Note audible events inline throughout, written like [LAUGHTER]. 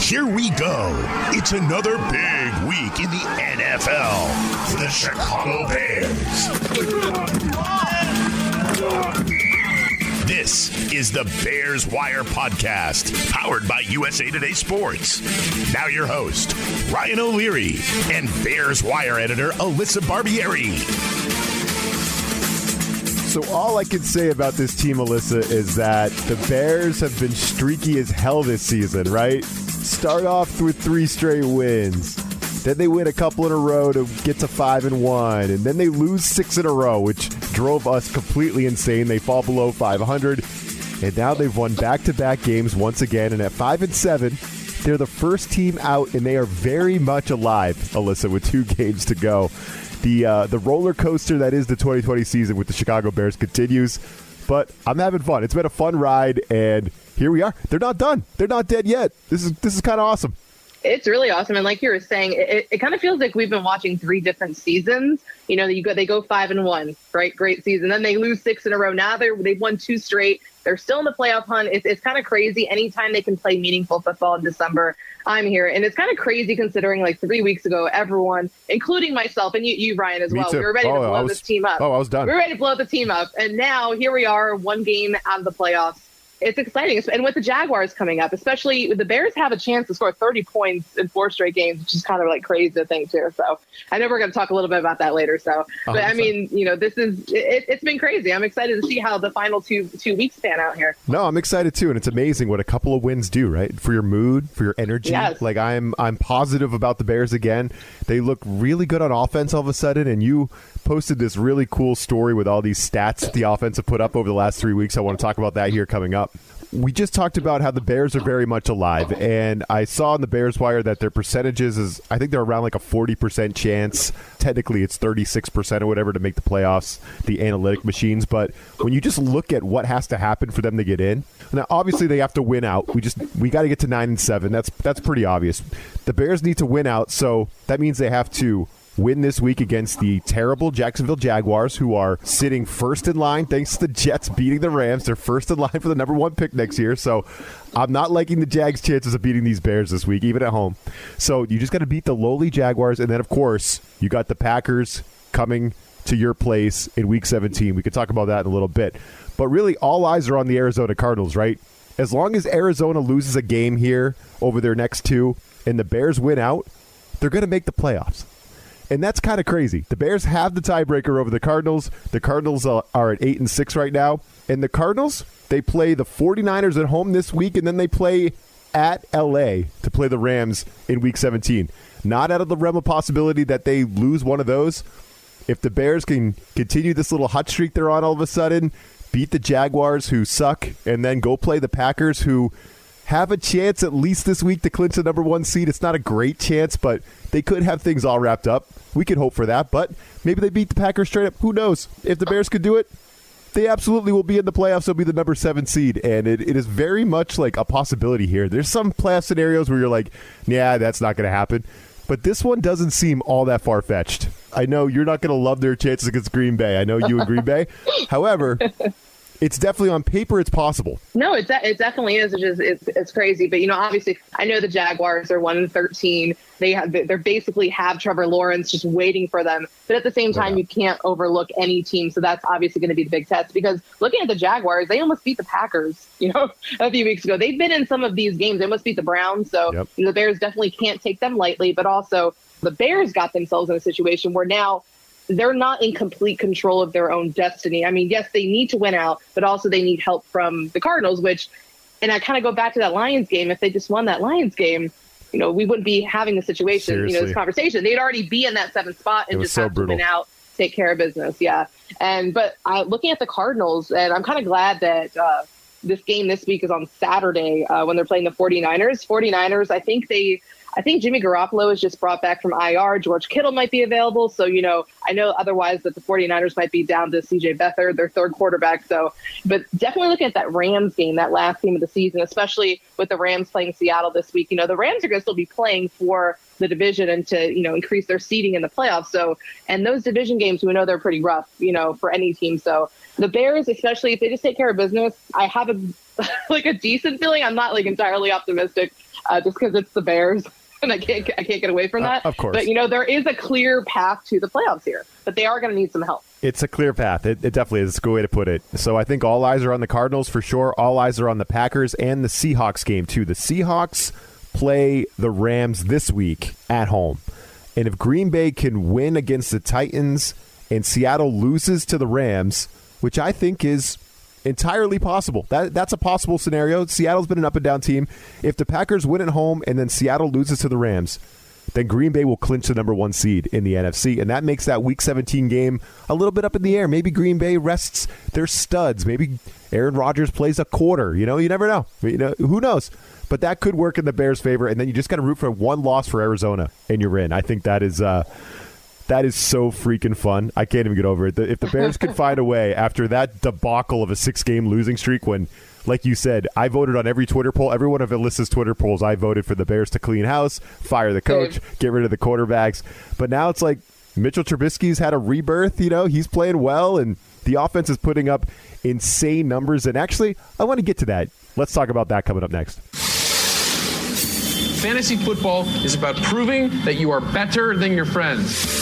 Here we go. It's another big week in the NFL for the Chicago Bears. This is the Bears Wire Podcast, powered by USA Today Sports. Now, your host, Ryan O'Leary, and Bears Wire editor, Alyssa Barbieri. So all I can say about this team, Alyssa, is that the Bears have been streaky as hell this season, right? Start off with three straight wins. Then they win a couple in a row to get to five and one, and then they lose six in a row, which drove us completely insane. They fall below 500, and now they've won back-to-back games once again. And at five and seven, they're the first team out, and they are very much alive, Alyssa, with two [LAUGHS] games to go the uh, the roller coaster that is the 2020 season with the Chicago Bears continues. But I'm having fun. It's been a fun ride, and here we are. They're not done. They're not dead yet. This is this is kind of awesome. It's really awesome, and like you were saying, it, it kind of feels like we've been watching three different seasons. You know, you go they go five and one, right? Great season. Then they lose six in a row. Now they're they've won two straight. They're still in the playoff hunt. It's, it's kind of crazy. Anytime they can play meaningful football in December, I'm here. And it's kind of crazy considering like three weeks ago, everyone, including myself and you, you Ryan, as Me well, too. we were ready Oh, to blow was- this team up. oh, I was done. We were ready to blow the team up. And now here we are, one game out of the playoffs. It's exciting. And with the Jaguars coming up, especially the Bears have a chance to score 30 points in four straight games, which is kind of like crazy to think too. So I know we're going to talk a little bit about that later. So, oh, but I 100%. mean, you know, this is, it, it's been crazy. I'm excited to see how the final two, two weeks pan out here. No, I'm excited too, and it's amazing what a couple of wins do, right? For your mood, for your energy. Yes. Like I'm I'm positive about the Bears again. They look really good on offense all of a sudden, and you posted this really cool story with all these stats that the offense have put up over the last three weeks. I want to talk about that here coming up. We just talked about how the Bears are very much alive, and I saw on the Bears Wire that their percentages is I think they're around like a forty percent chance. Technically, it's thirty six percent or whatever to make the playoffs. The analytic machines, but when you just look at what has to happen for them to get in, now obviously they have to win out. We just we got to get to nine and seven. That's that's pretty obvious. The Bears need to win out, so that means they have to win this week against the terrible Jacksonville Jaguars, who are sitting first in line thanks to the Jets beating the Rams. They're first in line for the number one pick next year. So I'm not liking the Jags' chances of beating these Bears this week, even at home. So you just got to beat the lowly Jaguars. And then, of course, you got the Packers coming to your place in week 17. We could talk about that in a little bit. But really, all eyes are on the Arizona Cardinals, right? As long as Arizona loses a game here over their next two and the Bears win out, they're going to make the playoffs. And that's kind of crazy. The Bears have the tiebreaker over the Cardinals. The Cardinals are at 8 and 6 right now. And the Cardinals, they play the 49ers at home this week and then they play at LA to play the Rams in week 17. Not out of the realm of possibility that they lose one of those. If the Bears can continue this little hot streak they're on all of a sudden, beat the Jaguars who suck and then go play the Packers who have a chance at least this week to clinch the number one seed. It's not a great chance, but they could have things all wrapped up. We could hope for that, but maybe they beat the Packers straight up. Who knows? If the Bears could do it, they absolutely will be in the playoffs. They'll be the number seven seed, and it, it is very much like a possibility here. There's some playoff scenarios where you're like, yeah, that's not going to happen. But this one doesn't seem all that far fetched. I know you're not going to love their chances against Green Bay. I know you and Green Bay. [LAUGHS] However, it's definitely on paper, it's possible. No, it, de- it definitely is. It's just it's, it's crazy. But you know, obviously, I know the Jaguars are one and thirteen. They have they're basically have Trevor Lawrence just waiting for them. But at the same time, Yeah. you can't overlook any team. So that's obviously going to be the big test. Because looking at the Jaguars, they almost beat the Packers. [LAUGHS] You know, a few weeks ago, they've been in some of these games. They almost beat the Browns. So Yep. the Bears definitely can't take them lightly. But also, the Bears got themselves in a situation where now they're not in complete control of their own destiny. I mean, yes, they need to win out, but also they need help from the Cardinals, which, and I kind of go back to that Lions game. If they just won that Lions game, you know, we wouldn't be having the situation, you know, this conversation. They'd already be in that seventh spot and just so have brutal. to win out, take care of business. Yeah. And, but uh, looking at the Cardinals, and I'm kind of glad that, uh, this game this week is on Saturday uh, when they're playing the 49ers. 49ers, I think they, I think Jimmy Garoppolo is just brought back from IR. George Kittle might be available. So, you know, I know otherwise that the 49ers might be down to CJ Beathard, their third quarterback. So, but definitely looking at that Rams game, that last game of the season, especially with the Rams playing Seattle this week, you know, the Rams are going to still be playing for the division and to, you know, increase their seeding in the playoffs. So, and those division games, we know they're pretty rough, you know, for any team. So the Bears, especially if they just take care of business, I have a, [LAUGHS] like a decent feeling. I'm not like entirely optimistic uh, just because it's the Bears. [LAUGHS] [LAUGHS] And I can't, I can't get away from Uh, that. of course. But, you know, there is a clear path to the playoffs here, but they are going to need some help. It's a clear path. It, it definitely is. It's a good way to put it. So I think all eyes are on the Cardinals for sure. All eyes are on the Packers and the Seahawks game, too. The Seahawks play the Rams this week at home. And if Green Bay can win against the Titans and Seattle loses to the Rams, which I think is entirely possible. That that's a possible scenario. Seattle's been an up and down team. If the Packers win at home and then Seattle loses to the Rams, then Green Bay will clinch the number one seed in the NFC, and that makes that Week 17 game a little bit up in the air. Maybe Green Bay rests their studs. Maybe Aaron Rodgers plays a quarter. You know, you never know. You know, who knows? But that could work in the Bears' favor, and then you just got to root for one loss for Arizona, and you're in. I think that is. Uh, that is so freaking fun. I can't even get over it. The- If the Bears could find a way after that debacle of a six game losing streak, when, like you said, I voted on every Twitter poll, every one of Alyssa's Twitter polls, I voted for the Bears to clean house, fire the coach, Same. get rid of the quarterbacks. But now it's like Mitchell Trubisky's had a rebirth. You know, he's playing well, and the offense is putting up insane numbers. And actually, I want to get to that. Let's talk about that coming up next. Fantasy football is about proving that you are better than your friends.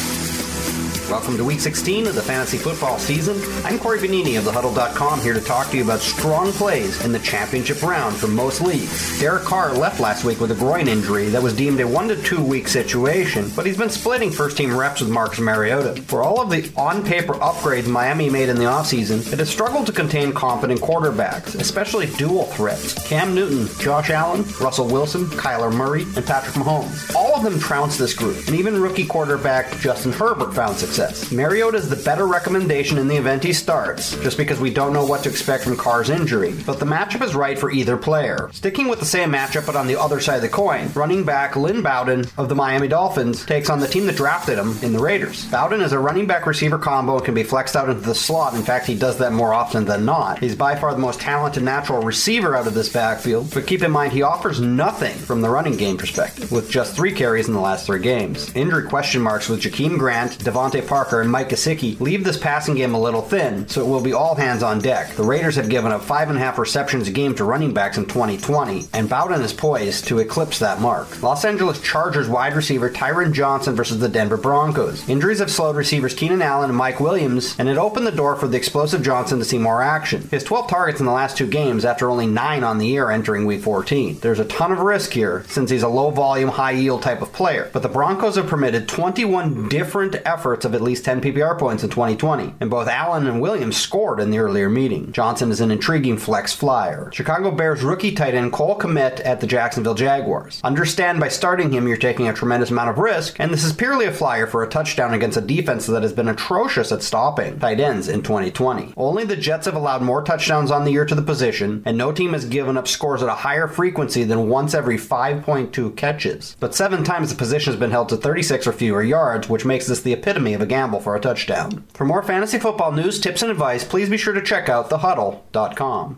Welcome to week 16 of the fantasy football season. I'm Corey Bonini of thehuddle.com here to talk to you about strong plays in the championship round for most leagues. Derek Carr left last week with a groin injury that was deemed a one to two week situation, but he's been splitting first team reps with Marcus Mariota. For all of the on paper upgrades Miami made in the offseason, it has struggled to contain competent quarterbacks, especially dual threats. Cam Newton, Josh Allen, Russell Wilson, Kyler Murray, and Patrick Mahomes. All of them trounced this group, and even rookie quarterback Justin Herbert found success. Mariota is the better recommendation in the event he starts, just because we don't know what to expect from Carr's injury, but the matchup is right for either player. Sticking with the same matchup but on the other side of the coin, running back Lynn Bowden of the Miami Dolphins takes on the team that drafted him in the Raiders. Bowden is a running back receiver combo and can be flexed out into the slot. In fact, he does that more often than not. He's by far the most talented natural receiver out of this backfield, but keep in mind he offers nothing from the running game perspective, with just three carries in the last three games. Injury question marks with Jakeem Grant, DeVante Parker, and Mike Gesicki leave this passing game a little thin, so it will be all hands on deck. The Raiders have given up five and a half receptions a game to running backs in 2020, and Bowden is poised to eclipse that mark. Los Angeles Chargers wide receiver Tyron Johnson versus the Denver Broncos. Injuries have slowed receivers Keenan Allen and Mike Williams, and it opened the door for the explosive Johnson to see more action. His 12 targets in the last two games after only 9 on the year entering week 14. There's a ton of risk here since he's a low volume, high yield type of player, but the Broncos have permitted 21 different efforts of at least 10 PPR points in 2020, and both Allen and Williams scored in the earlier meeting. Johnson is an intriguing flex flyer. Chicago Bears rookie tight end Cole Kmet at the Jacksonville Jaguars. Understand by starting him, you're taking a tremendous amount of risk, and this is purely a flyer for a touchdown against a defense that has been atrocious at stopping tight ends in 2020. Only the Jets have allowed more touchdowns on the year to the position, and no team has given up scores at a higher frequency than once every 5.2 catches. But seven times the position has been held to 36 or fewer yards, which makes this the epitome of a gamble for a touchdown. For more fantasy football news, tips, and advice, please be sure to check out thehuddle.com.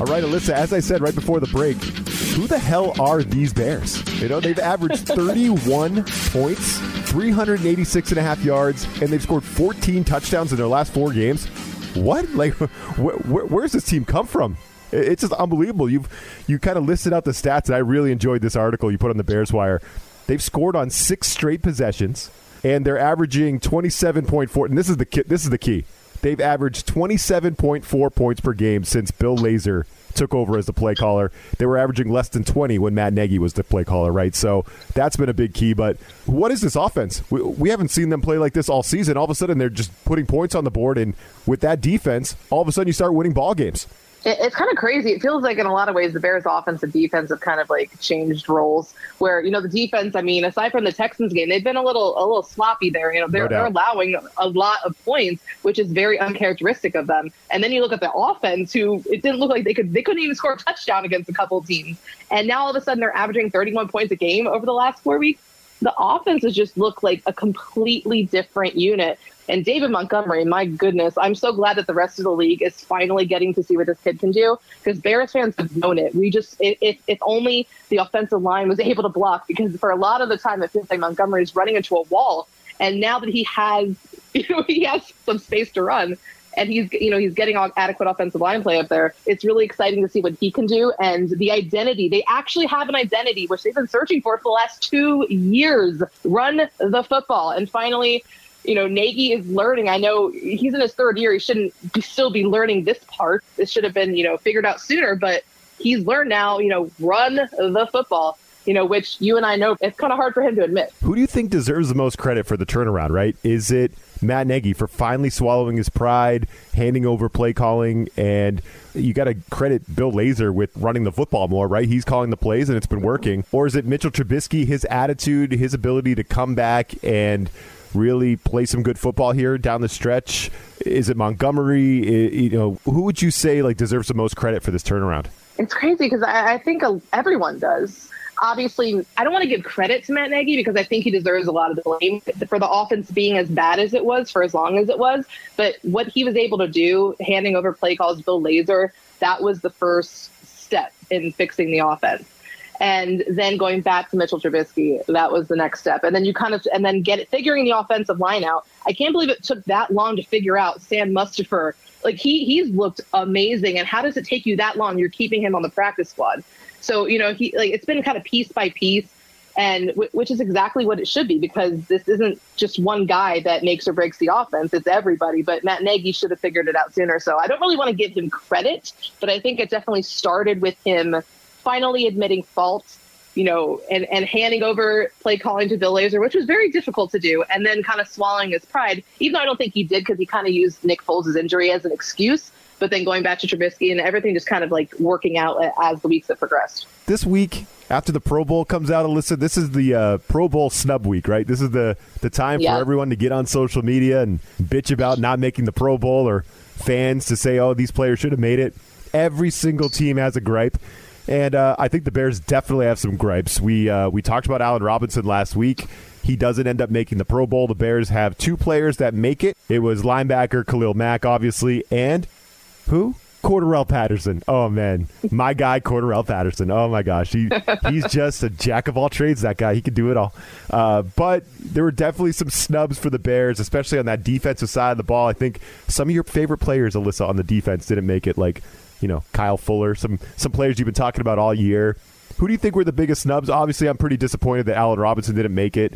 All right, Alyssa, as I said right before the break, who the hell are these Bears? You know, they've averaged [LAUGHS] 31 points, 386 and a half yards, and they've scored 14 touchdowns in their last four games. What? Like, wh- wh- where's this team come from? It's just unbelievable. You've you kind of listed out the stats, and I really enjoyed this article you put on the Bears Wire. They've scored on six straight possessions, and they're averaging 27.4. And this is the ki- this is the key. They've averaged 27.4 points per game since Bill Lazor took over as the play caller. They were averaging less than 20 when Matt Nagy was the play caller, right? So that's been a big key. But what is this offense? We, we haven't seen them play like this all season. All of a sudden, they're just putting points on the board, and with that defense, all of a sudden you start winning ball games. It, it's kind of crazy. It feels like in a lot of ways the Bears' offense and defense have kind of like changed roles. Where you know the defense, I mean, aside from the Texans game, they've been a little a little sloppy there. You know, they're, No they're allowing a lot of points, which is very uncharacteristic of them. And then you look at the offense, who it didn't look like they could they couldn't even score a touchdown against a couple of teams, and now all of a sudden they're averaging 31 points a game over the last four weeks. The offense has just looked like a completely different unit And David Montgomery, my goodness, I'm so glad that the rest of the league is finally getting to see what this kid can do because Bears fans have known it. We just, if, if only the offensive line was [LAUGHS] able to block because for a lot of the time it feels like Montgomery is running into a wall. And now that he has, [LAUGHS] you know, he has some space to run, and he's you know he's getting adequate offensive line play up there. It's really exciting to see what he can do and the identity. They actually have an identity which they've been searching for for the last two years. Run the football, and finally. You know, Nagy is learning. I know he's in his third year. He shouldn't be, still be learning this part. This should have been, you know, figured out sooner. But he's learned now. You know, run the football you know, which you and I know it's kind of hard for him to admit. Who do you think deserves the most credit for the turnaround, right? Is it Matt Nagy for finally swallowing his pride, handing over play calling, and you got to credit Bill Lazor with running the football more, right? He's calling the plays and it's been working. Or is it Mitchell Trubisky, his attitude, his ability to come back and really play some good football here down the stretch? Is it Montgomery? You know, who would you say like deserves the most credit for this turnaround? It's crazy because I, I think uh, everyone does obviously, I don't want to give credit to Matt Nagy because I think he deserves a lot of the blame for the offense being as bad as it was for as long as it was. But what he was able to do, handing over play calls to Bill Lazor, that was the first step in fixing the offense. And then going back to Mitchell Trubisky, that was the next step. And then you kind of, and then get it, figuring the offensive line out. I can't believe it took that long to figure out Sam Mustipher. Like he, he's looked amazing. And how does it take you that long? You're keeping him on the practice squad. So you know, he like it's been kind of piece by piece, and w- which is exactly what it should be because this isn't just one guy that makes or breaks the offense; it's everybody. But Matt Nagy should have figured it out sooner. So I don't really want to give him credit, but I think it definitely started with him finally admitting fault. You know, and, and handing over play calling to Bill Lazor, which was very difficult to do, and then kind of swallowing his pride, even though I don't think he did because he kind of used Nick Foles' injury as an excuse but then going back to Trubisky and everything just kind of like working out as the weeks have progressed. This week, after the Pro Bowl comes out, Alyssa, this is the uh, Pro Bowl snub week, right? This is the the time for everyone to get on social media and bitch about not making the Pro Bowl or fans to say, "Oh, these players should have made it." Every single team has a gripe. And uh, I think the Bears definitely have some gripes. We uh, we talked about Allen Robinson last week. He doesn't end up making the Pro Bowl. The Bears have two players that make it. It was linebacker Khalil Mack, obviously, and who? Cordarrelle Patterson. Oh man, my guy Cordarrelle Patterson. Oh my gosh, he he's just a jack of all trades. That guy, he can do it all. Uh, but there were definitely some snubs for the Bears, especially on that defensive side of the ball. I think some of your favorite players, Alyssa, on the defense didn't make it. Like you know Kyle Fuller, some some players you've been talking about all year. Who do you think were the biggest snubs? Obviously, I'm pretty disappointed that Allen Robinson didn't make it.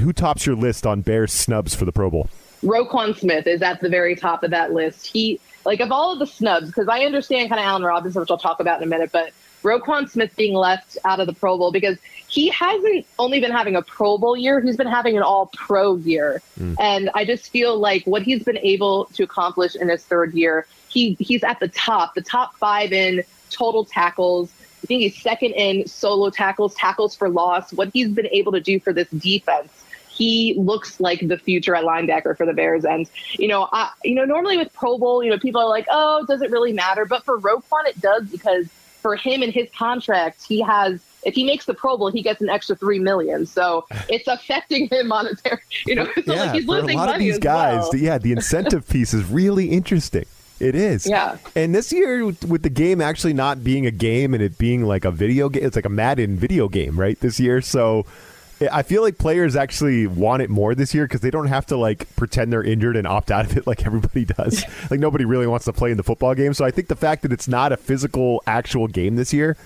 Who tops your list on Bears snubs for the Pro Bowl? Roquan Smith is at the very top of that list. He like of all of the snubs, because I understand kind of Allen Robinson, which I'll talk about in a minute, but Roquan Smith being left out of the Pro Bowl because he hasn't only been having a Pro Bowl year, he's been having an all pro year. Mm. And I just feel like what he's been able to accomplish in his third year, he he's at the top, the top five in total tackles. I think he's second in solo tackles, tackles for loss. What he's been able to do for this defense he looks like the future at linebacker for the Bears. And you know, I, you know, normally with Pro Bowl, you know, people are like, "Oh, does it really matter?" But for Roquan, it does because for him and his contract, he has. If he makes the Pro Bowl, he gets an extra three million. So [LAUGHS] it's affecting him monetarily. You know, [LAUGHS] so yeah, like he's losing a lot money of these guys. Well. Yeah, the incentive piece is really interesting. It is. Yeah. And this year, with the game actually not being a game and it being like a video game, it's like a Madden video game, right? This year. So eh, I feel like players actually want it more this year because they don't have to like pretend they're injured and opt out of it [LAUGHS] like everybody does. [LAUGHS] like nobody really wants to play in the football game. So I think the fact that it's not a physical actual game this year,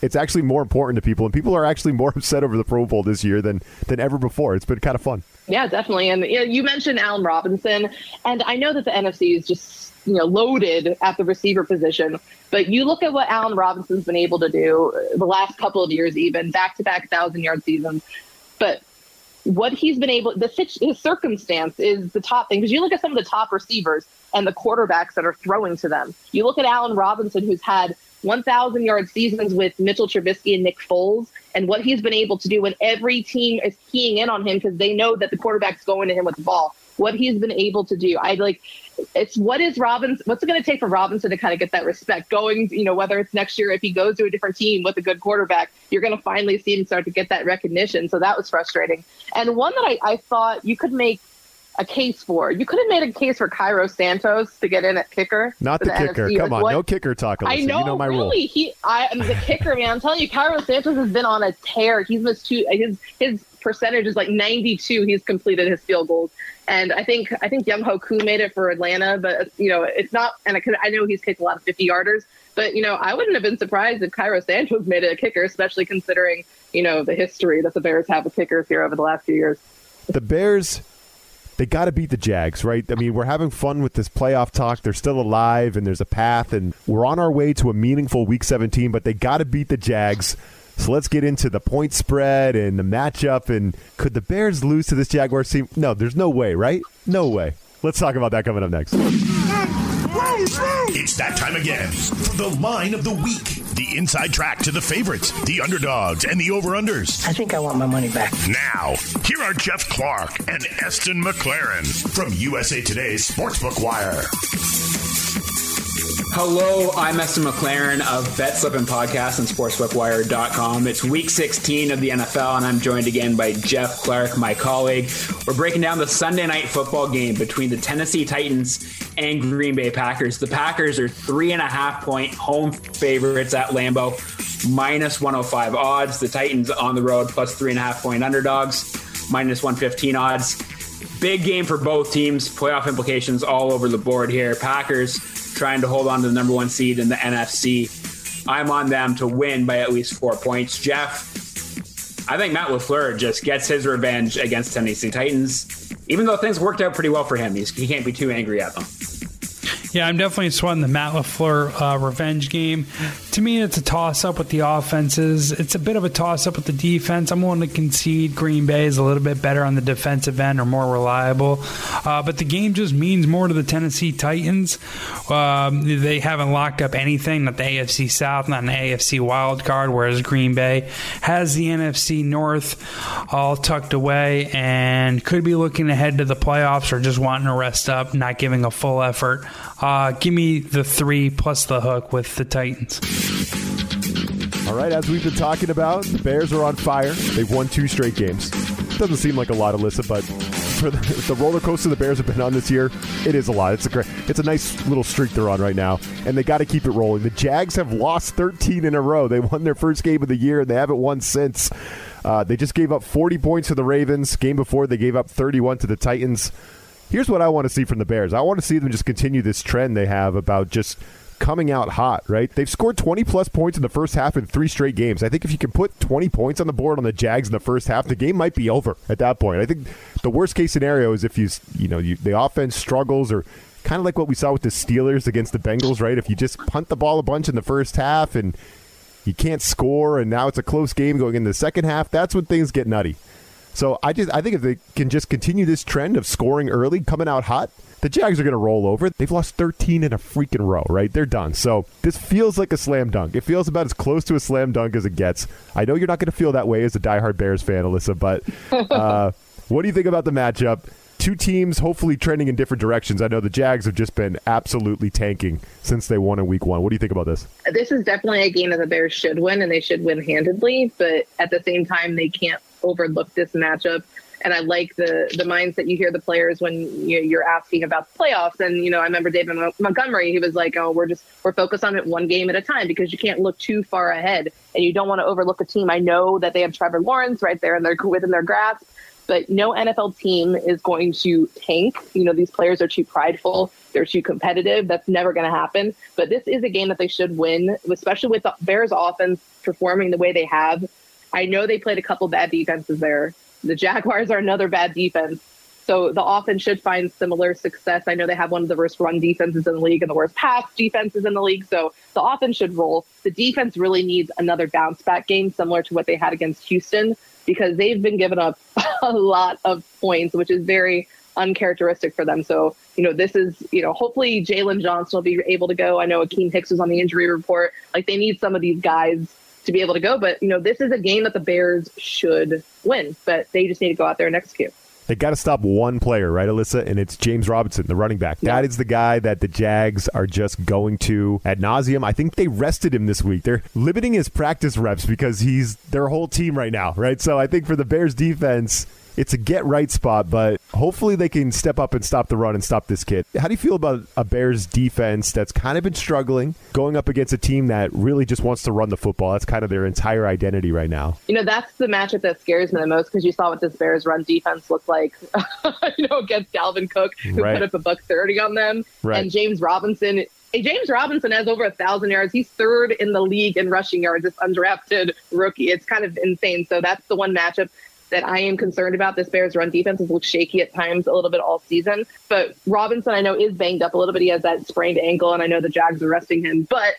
it's actually more important to people, and people are actually more [LAUGHS] upset over the Pro Bowl this year than than ever before. It's been kind of fun. Yeah, definitely. And you, know, you mentioned Allen Robinson, and I know that the NFC is just you know loaded at the receiver position. But you look at what Allen Robinson's been able to do uh, the last couple of years, even back to back thousand yard seasons. But what he's been able, the his circumstance is the top thing. Because you look at some of the top receivers and the quarterbacks that are throwing to them. You look at Allen Robinson, who's had 1,000 yard seasons with Mitchell Trubisky and Nick Foles, and what he's been able to do when every team is keying in on him because they know that the quarterback's going to him with the ball. What he's been able to do, I like. It's what is Robinson? What's it going to take for Robinson to kind of get that respect going? You know, whether it's next year if he goes to a different team with a good quarterback, you're going to finally see him start to get that recognition. So that was frustrating. And one that I, I thought you could make a case for. You could have made a case for Cairo Santos to get in at kicker. Not for the, kicker. NFC. Come Like, on, what- no kicker talk. Alyssa. I know, you know my really. rule. He, I am the kicker, man. I'm telling you, Cairo Santos has been on a tear. He's missed two. His his percentage is like 92. He's completed his field goals, and I think I think Younghoe Koo made it for Atlanta, but you know it's not. And I, I know he's kicked a lot of 50 yarders, but you know I wouldn't have been surprised if Cairo Santos made it a kicker, especially considering you know the history that the Bears have with kickers here over the last few years. the Bears, they got to beat the Jags, right? I mean, we're having fun with this playoff talk. They're still alive, and there's a path, and we're on our way to a meaningful Week 17. But they got to beat the Jags. So let's get into the point spread and the matchup. And could the Bears lose to this Jaguars team? No, there's no way, right? No way. Let's talk about that coming up next. It's that time again for the line of the week. The inside track to the favorites, the underdogs, and the over-unders. I think I want my money back. Now, here are Jeff Clark and Eston McLaren from USA Today's Sportsbook Wire. Hello, I'm Esther McLaren of Bet Slippin' Podcast and SportsbookWire.com. It's week 16 of the NFL, and I'm joined again by Jeff Clark, my colleague. We're breaking down the Sunday night football game between the Tennessee Titans and Green Bay Packers. The Packers are three and a half point home favorites at Lambeau, minus 105 odds. The Titans on the road, plus three and a half point underdogs, minus 115 odds. Big game for both teams. Playoff implications all over the board here. Packers trying to hold on to the number one seed in the NFC. I'm on them to win by at least four points. Jeff, I think Matt LaFleur just gets his revenge against Tennessee Titans. Even though things worked out pretty well for him, He's, he can't be too angry at them. Yeah, I'm definitely sweating the Matt LaFleur uh, revenge game. To me, it's a toss up with the offenses. It's a bit of a toss up with the defense. I'm willing to concede Green Bay is a little bit better on the defensive end or more reliable. Uh, but the game just means more to the Tennessee Titans. Um, they haven't locked up anything, not the AFC South, not an AFC wild card, whereas Green Bay has the NFC North all tucked away and could be looking ahead to the playoffs or just wanting to rest up, not giving a full effort. Uh, give me the three plus the hook with the Titans. All right, as we've been talking about, the Bears are on fire. They've won two straight games. Doesn't seem like a lot, Alyssa, but for the, [LAUGHS] the roller coaster the Bears have been on this year, it is a lot. It's a great, it's a nice little streak they're on right now, and they got to keep it rolling. The Jags have lost 13 in a row. They won their first game of the year, and they haven't won since. Uh, they just gave up 40 points to the Ravens. Game before, they gave up 31 to the Titans. Here's what I want to see from the Bears. I want to see them just continue this trend they have about just coming out hot, right? They've scored 20 plus points in the first half in three straight games. I think if you can put 20 points on the board on the Jags in the first half, the game might be over at that point. I think the worst case scenario is if you, you know, you, the offense struggles or kind of like what we saw with the Steelers against the Bengals, right? If you just punt the ball a bunch in the first half and you can't score and now it's a close game going into the second half, that's when things get nutty. So I just I think if they can just continue this trend of scoring early, coming out hot, the Jags are going to roll over. They've lost 13 in a freaking row, right? They're done. So this feels like a slam dunk. It feels about as close to a slam dunk as it gets. I know you're not going to feel that way as a diehard Bears fan, Alyssa, but [LAUGHS] uh, what do you think about the matchup? Two teams hopefully trending in different directions. I know the Jags have just been absolutely tanking since they won in week one. What do you think about this? this is definitely a game that the Bears should win, and they should win handedly. But at the same time, they can't overlook this matchup. And I like the the mindset you hear the players when you, you're asking about the playoffs. And you know, I remember David Montgomery. He was like, "Oh, we're just we're focused on it one game at a time because you can't look too far ahead, and you don't want to overlook a team. I know that they have Trevor Lawrence right there and they're within their grasp, but no NFL team is going to tank. You know, these players are too prideful. They're too competitive. That's never going to happen. But this is a game that they should win, especially with the Bears offense performing the way they have. I know they played a couple bad defenses there. The Jaguars are another bad defense. So the offense should find similar success. I know they have one of the worst run defenses in the league and the worst pass defenses in the league. So the offense should roll. The defense really needs another bounce back game similar to what they had against Houston because they've been giving up [LAUGHS] a lot of points, which is very uncharacteristic for them. So, you know, this is, you know, hopefully Jaylon Johnson will be able to go. I know Akiem Hicks was on the injury report. Like they need some of these guys to be able to go. But, you know, this is a game that the Bears should win, but they just need to go out there and execute. They got to stop one player, right, Alyssa? And it's James Robinson, the running back. That is the guy that the Jags are just going to ad nauseum. I think they rested him this week. They're limiting his practice reps because he's their whole team right now, right? So I think for the Bears defense, it's a get right spot, but hopefully they can step up and stop the run and stop this kid. How do you feel about a Bears defense that's kind of been struggling going up against a team that really just wants to run the football? That's kind of their entire identity right now. You know, that's the matchup that scares me the most because you saw what this Bears run defense looked like, [LAUGHS] you know, against Dalvin Cook, who Right. put up a buck thirty on them, Right. and James Robinson. Hey, James Robinson has over a thousand yards. He's third in the league in rushing yards. This undrafted rookie. It's kind of insane. So that's the one matchup that I am concerned about. This Bears run defense has looked shaky at times a little bit all season. But Robinson, I know, is banged up a little bit. He has that sprained ankle, and I know the Jags are resting him. But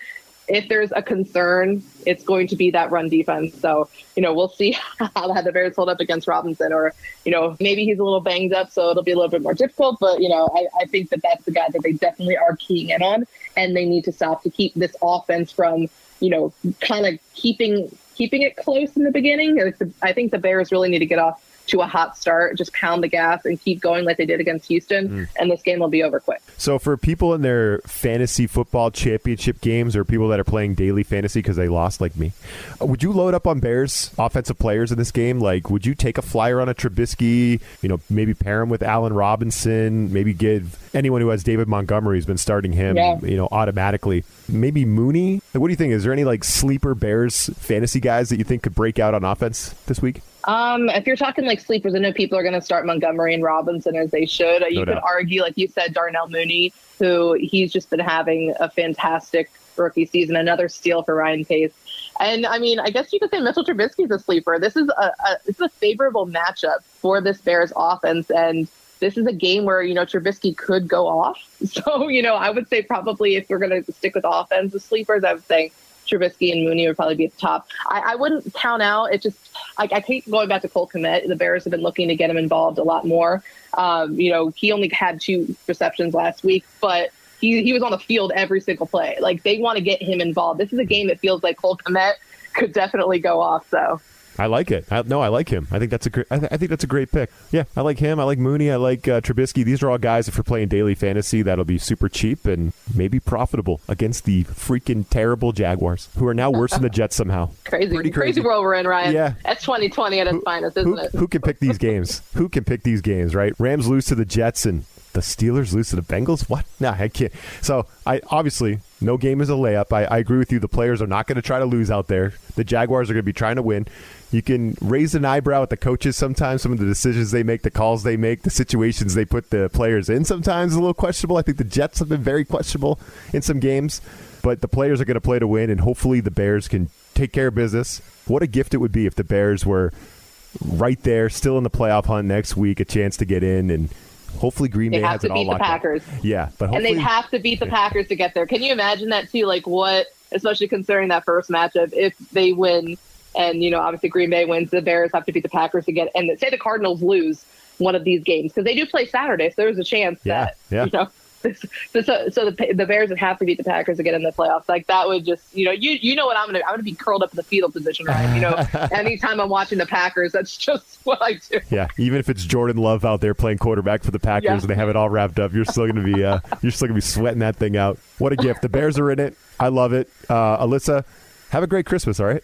if there's a concern, it's going to be that run defense. So, you know, we'll see [LAUGHS] how the Bears hold up against Robinson, or, you know, maybe he's a little banged up, so it'll be a little bit more difficult. But, you know, I, I think that that's the guy that they definitely are keying in on, and they need to stop to keep this offense from, you know, kind of keeping keeping it close in the beginning. I think the Bears really need to get off to a hot start, just pound the gas and keep going like they did against Houston, mm. and this game will be over quick. So for people in their fantasy football championship games or people that are playing daily fantasy because they lost like me, would you load up on Bears offensive players in this game? Like, would you take a flyer on a Trubisky? You know, maybe pair him with Allen Robinson. Maybe give anyone who has David Montgomery who's been starting him, Yeah. you know, automatically. Maybe Mooney. What do you think? Is there any like sleeper Bears fantasy guys that you think could break out on offense this week? Um, if you're talking like sleepers, I know people are going to start Montgomery and Robinson as they should. you could doubt. argue, like you said, Darnell Mooney, who he's just been having a fantastic rookie season, another steal for Ryan Pace. And I mean, I guess you could say Mitchell Trubisky's a sleeper. This is a, a this is a favorable matchup for this Bears offense, and this is a game where you know Trubisky could go off. [LAUGHS] So you know, I would say probably if we're going to stick with offense, the sleepers, I would say Trubisky and Mooney would probably be at the top. I, I wouldn't count out. It just I keep going back to Cole Kmet. The Bears have been looking to get him involved a lot more. Um, you know, he only had two receptions last week, but he he was on the field every single play. Like they want to get him involved. This is a game that feels like Cole Kmet could definitely go off. So I like it. I, no, I like him. I think that's a great. I, th- I think that's a great pick. Yeah, I like him. I like Mooney. I like uh, Trubisky. These are all guys. If you're playing daily fantasy, that'll be super cheap and maybe profitable against the freaking terrible Jaguars, who are now worse than the Jets somehow. [LAUGHS] crazy, crazy, crazy. world we're in, Ryan. Yeah. That's 2020 at its finest, isn't Who, it? who can pick these [LAUGHS] games? Who can pick these games? Right? Rams lose to the Jets and the Steelers lose to the Bengals. What? [LAUGHS] Nah, I can't. So I obviously no game is a layup. I, I agree with you. The players are not going to try to lose out there. The Jaguars are going to be trying to win. You can raise an eyebrow at the coaches sometimes. Some of the decisions they make, the calls they make, the situations they put the players in. Sometimes a little questionable. I think the Jets have been very questionable in some games, but the players are going to play to win, and hopefully the Bears can take care of business. What a gift it would be if the Bears were right there, still in the playoff hunt next week, a chance to get in, and hopefully Green They Bay has to it all beat the locked up. Packers. Yeah, but and they'd have to beat the Packers to get there. Can you imagine that too? Like what, especially considering that first matchup, if they win and you know obviously Green Bay wins, the Bears have to beat the Packers to get, and say the Cardinals lose one of these games because they do play Saturday, so there's a chance Yeah, that yeah. you know. [LAUGHS] So, so, so the, the Bears would have to beat the Packers to get in the playoffs. Like that would just, you know, you you know what I'm gonna I'm gonna be curled up in the fetal position, right? You know, [LAUGHS] anytime I'm watching the Packers, that's just [LAUGHS] what I do. Yeah, even if it's Jordan Love out there playing quarterback for the Packers Yeah. and they have it all wrapped up, you're still gonna be uh, you're still gonna be sweating that thing out. What a gift! The Bears are in it. I love it. Uh, Alyssa, have a great Christmas. All right.